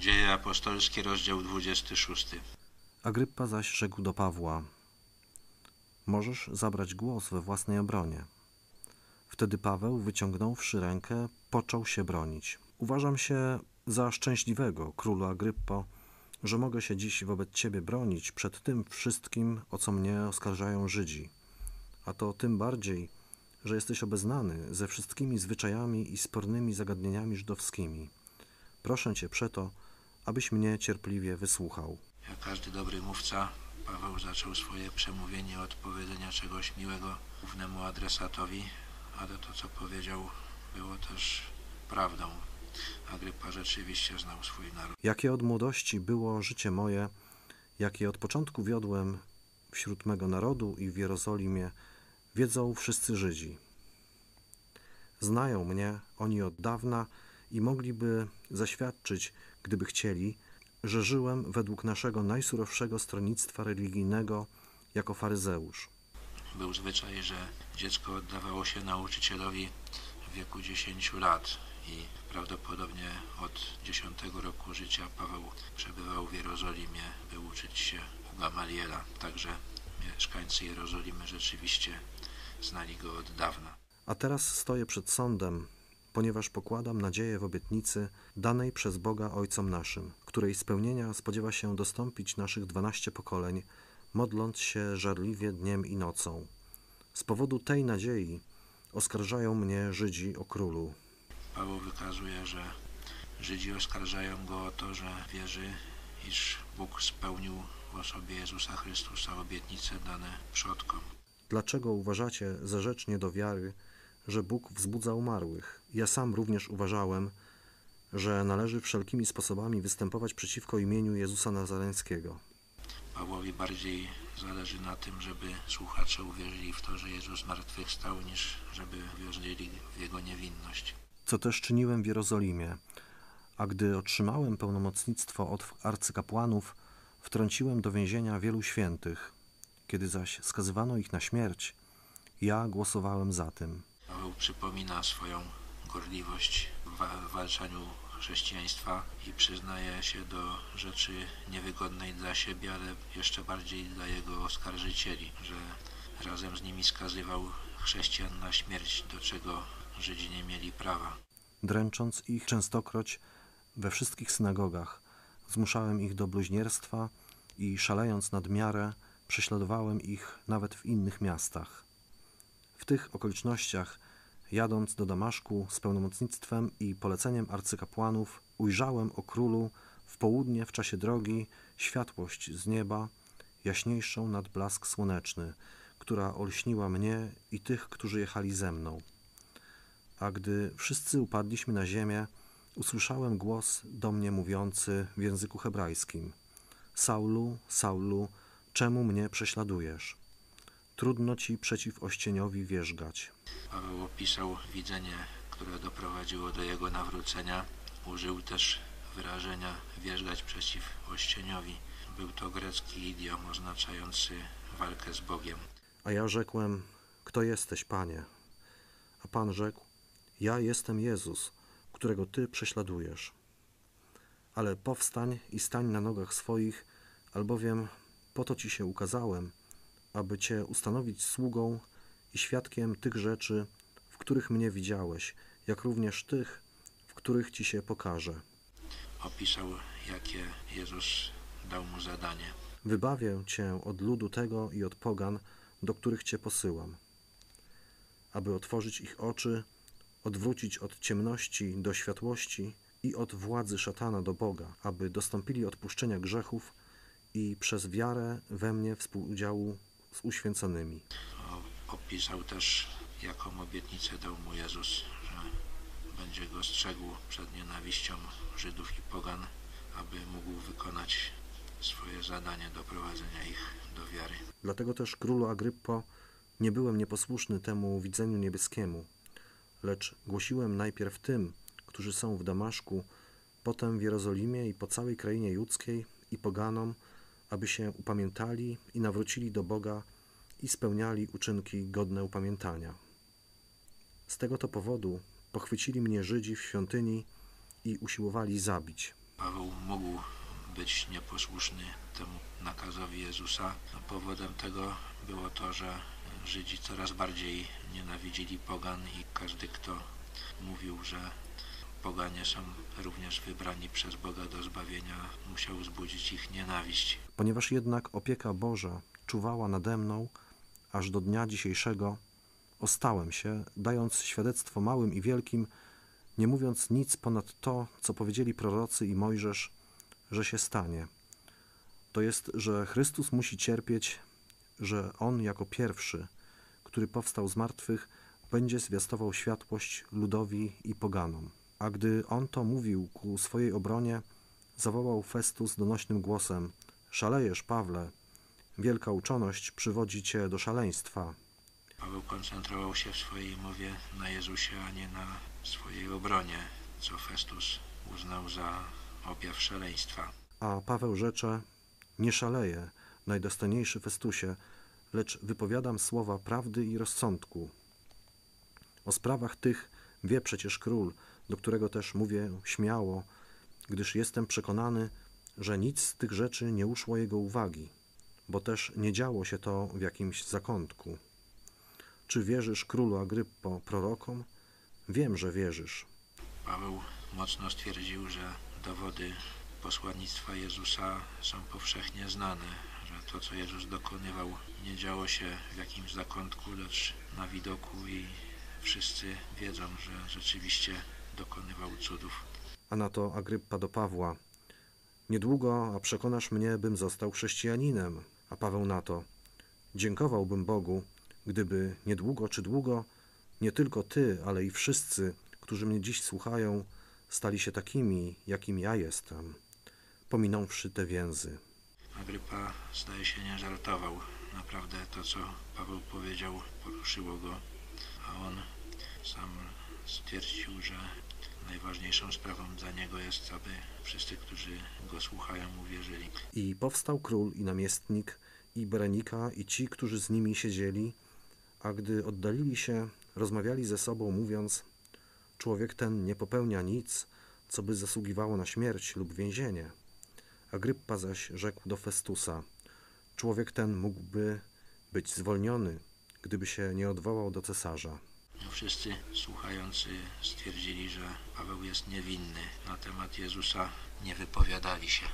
Dzieje apostolskie, rozdział 26. Agryppa zaś rzekł do Pawła: Możesz zabrać głos we własnej obronie. Wtedy Paweł, wyciągnąwszy rękę, począł się bronić. Uważam się za szczęśliwego, królu Agryppo, że mogę się dziś wobec ciebie bronić przed tym wszystkim, o co mnie oskarżają Żydzi. A to tym bardziej, że jesteś obeznany ze wszystkimi zwyczajami i spornymi zagadnieniami żydowskimi. Proszę cię przeto, abyś mnie cierpliwie wysłuchał. Jak każdy dobry mówca, Paweł zaczął swoje przemówienie od powiedzenia czegoś miłego głównemu adresatowi, ale to, co powiedział, było też prawdą. Agrypa rzeczywiście znał swój naród. Jakie od młodości było życie moje, jakie od początku wiodłem wśród mego narodu i w Jerozolimie, wiedzą wszyscy Żydzi. Znają mnie oni od dawna i mogliby zaświadczyć, gdyby chcieli, że żyłem według naszego najsurowszego stronnictwa religijnego jako faryzeusz. Był zwyczaj, że dziecko oddawało się nauczycielowi w wieku 10 lat i prawdopodobnie od 10 roku życia Paweł przebywał w Jerozolimie, by uczyć się u Gamaliela. Także mieszkańcy Jerozolimy rzeczywiście znali go od dawna. A teraz stoję przed sądem, ponieważ pokładam nadzieję w obietnicy danej przez Boga Ojcom naszym, której spełnienia spodziewa się dostąpić naszych dwanaście pokoleń, modląc się żarliwie dniem i nocą. Z powodu tej nadziei oskarżają mnie Żydzi o królu. Paweł wykazuje, że Żydzi oskarżają go o to, że wierzy, iż Bóg spełnił w osobie Jezusa Chrystusa obietnice dane przodkom. Dlaczego uważacie za rzecz nie do wiary, że Bóg wzbudza umarłych? Ja sam również uważałem, że należy wszelkimi sposobami występować przeciwko imieniu Jezusa Nazareńskiego. Pawłowi bardziej zależy na tym, żeby słuchacze uwierzyli w to, że Jezus zmartwychwstał, niż żeby wierzyli w Jego niewinność. co też czyniłem w Jerozolimie. A gdy otrzymałem pełnomocnictwo od arcykapłanów, wtrąciłem do więzienia wielu świętych. Kiedy zaś skazywano ich na śmierć, ja głosowałem za tym. Paweł przypomina swoją gorliwość w wa- w walczeniu chrześcijaństwa i przyznaje się do rzeczy niewygodnej dla siebie, ale jeszcze bardziej dla jego oskarżycieli, że razem z nimi skazywał chrześcijan na śmierć, do czego Żydzi nie mieli prawa. Dręcząc ich częstokroć we wszystkich synagogach, zmuszałem ich do bluźnierstwa i szalejąc nad miarę, prześladowałem ich nawet w innych miastach. W tych okolicznościach, jadąc do Damaszku z pełnomocnictwem i poleceniem arcykapłanów, ujrzałem o królu w południe w czasie drogi światłość z nieba, jaśniejszą nad blask słoneczny, która olśniła mnie i tych, którzy jechali ze mną. A gdy wszyscy upadliśmy na ziemię, usłyszałem głos do mnie mówiący w języku hebrajskim: Saulu, Saulu, czemu mnie prześladujesz? Trudno ci przeciw ościeniowi wierzgać. Paweł opisał widzenie, które doprowadziło do jego nawrócenia. Użył też wyrażenia wierzgać przeciw ościeniowi. Był to grecki idiom oznaczający walkę z Bogiem. A ja rzekłem: Kto jesteś, panie? A pan rzekł: Ja jestem Jezus, którego ty prześladujesz. Ale powstań i stań na nogach swoich, albowiem po to ci się ukazałem, aby cię ustanowić sługą i świadkiem tych rzeczy, w których mnie widziałeś, jak również tych, w których ci się pokażę. Opisał, jakie Jezus dał mu zadanie. Wybawię cię od ludu tego i od pogan, do których cię posyłam, aby otworzyć ich oczy, odwrócić od ciemności do światłości i od władzy szatana do Boga, aby dostąpili odpuszczenia grzechów i przez wiarę we mnie współudziału z uświęconymi. O- Opisał też, jaką obietnicę dał mu Jezus, że będzie go strzegł przed nienawiścią Żydów i pogan, aby mógł wykonać swoje zadanie doprowadzenia ich do wiary. Dlatego też królu Agryppo nie byłem nieposłuszny temu widzeniu niebieskiemu, lecz głosiłem najpierw tym, którzy są w Damaszku, potem w Jerozolimie i po całej krainie judzkiej i poganom, aby się upamiętali i nawrócili do Boga i spełniali uczynki godne upamiętania. Z tego to powodu pochwycili mnie Żydzi w świątyni i usiłowali zabić. Paweł mógł być nieposłuszny temu nakazowi Jezusa. No, powodem tego było to, że Żydzi coraz bardziej nienawidzili pogan i każdy, kto mówił, że poganie są również wybrani przez Boga do zbawienia, musiał wzbudzić ich nienawiść. Ponieważ jednak opieka Boża czuwała nade mną, aż do dnia dzisiejszego ostałem się, dając świadectwo małym i wielkim, nie mówiąc nic ponad to, co powiedzieli prorocy i Mojżesz, że się stanie. To jest, że Chrystus musi cierpieć, że On jako pierwszy, który powstał z martwych, będzie zwiastował światłość ludowi i poganom. A gdy on to mówił ku swojej obronie, zawołał Festus donośnym głosem: Szalejesz, Pawle, wielka uczoność przywodzi cię do szaleństwa. Paweł koncentrował się w swojej mowie na Jezusie, a nie na swojej obronie, co Festus uznał za objaw szaleństwa. A Paweł rzecze: Nie szaleję, najdostojniejszy Festusie, lecz wypowiadam słowa prawdy i rozsądku. O sprawach tych wie przecież król, do którego też mówię śmiało, gdyż jestem przekonany, że nic z tych rzeczy nie uszło jego uwagi, bo też nie działo się to w jakimś zakątku. Czy wierzysz królu Agryppo prorokom? Wiem, że wierzysz. Paweł mocno stwierdził, że dowody posłannictwa Jezusa są powszechnie znane, że to, co Jezus dokonywał, nie działo się w jakimś zakątku, lecz na widoku i wszyscy wiedzą, że rzeczywiście dokonywał cudów. A na to Agryppa do Pawła. Niedługo, a przekonasz mnie, bym został chrześcijaninem. A Paweł na to. Dziękowałbym Bogu, gdyby niedługo czy długo nie tylko ty, ale i wszyscy, którzy mnie dziś słuchają, stali się takimi, jakim ja jestem, pominąwszy te więzy. Agrypa zdaje się nie żartował. Naprawdę to, co Paweł powiedział, poruszyło go, a on sam stwierdził, że najważniejszą sprawą dla niego jest, aby wszyscy, którzy go słuchają, uwierzyli. I powstał król i namiestnik, i Berenika, i ci, którzy z nimi siedzieli, a gdy oddalili się, rozmawiali ze sobą, mówiąc: Człowiek ten nie popełnia nic, co by zasługiwało na śmierć lub więzienie. Agryppa zaś rzekł do Festusa: Człowiek ten mógłby być zwolniony, gdyby się nie odwołał do cesarza. Wszyscy słuchający stwierdzili, że Paweł jest niewinny. Na temat Jezusa nie wypowiadali się.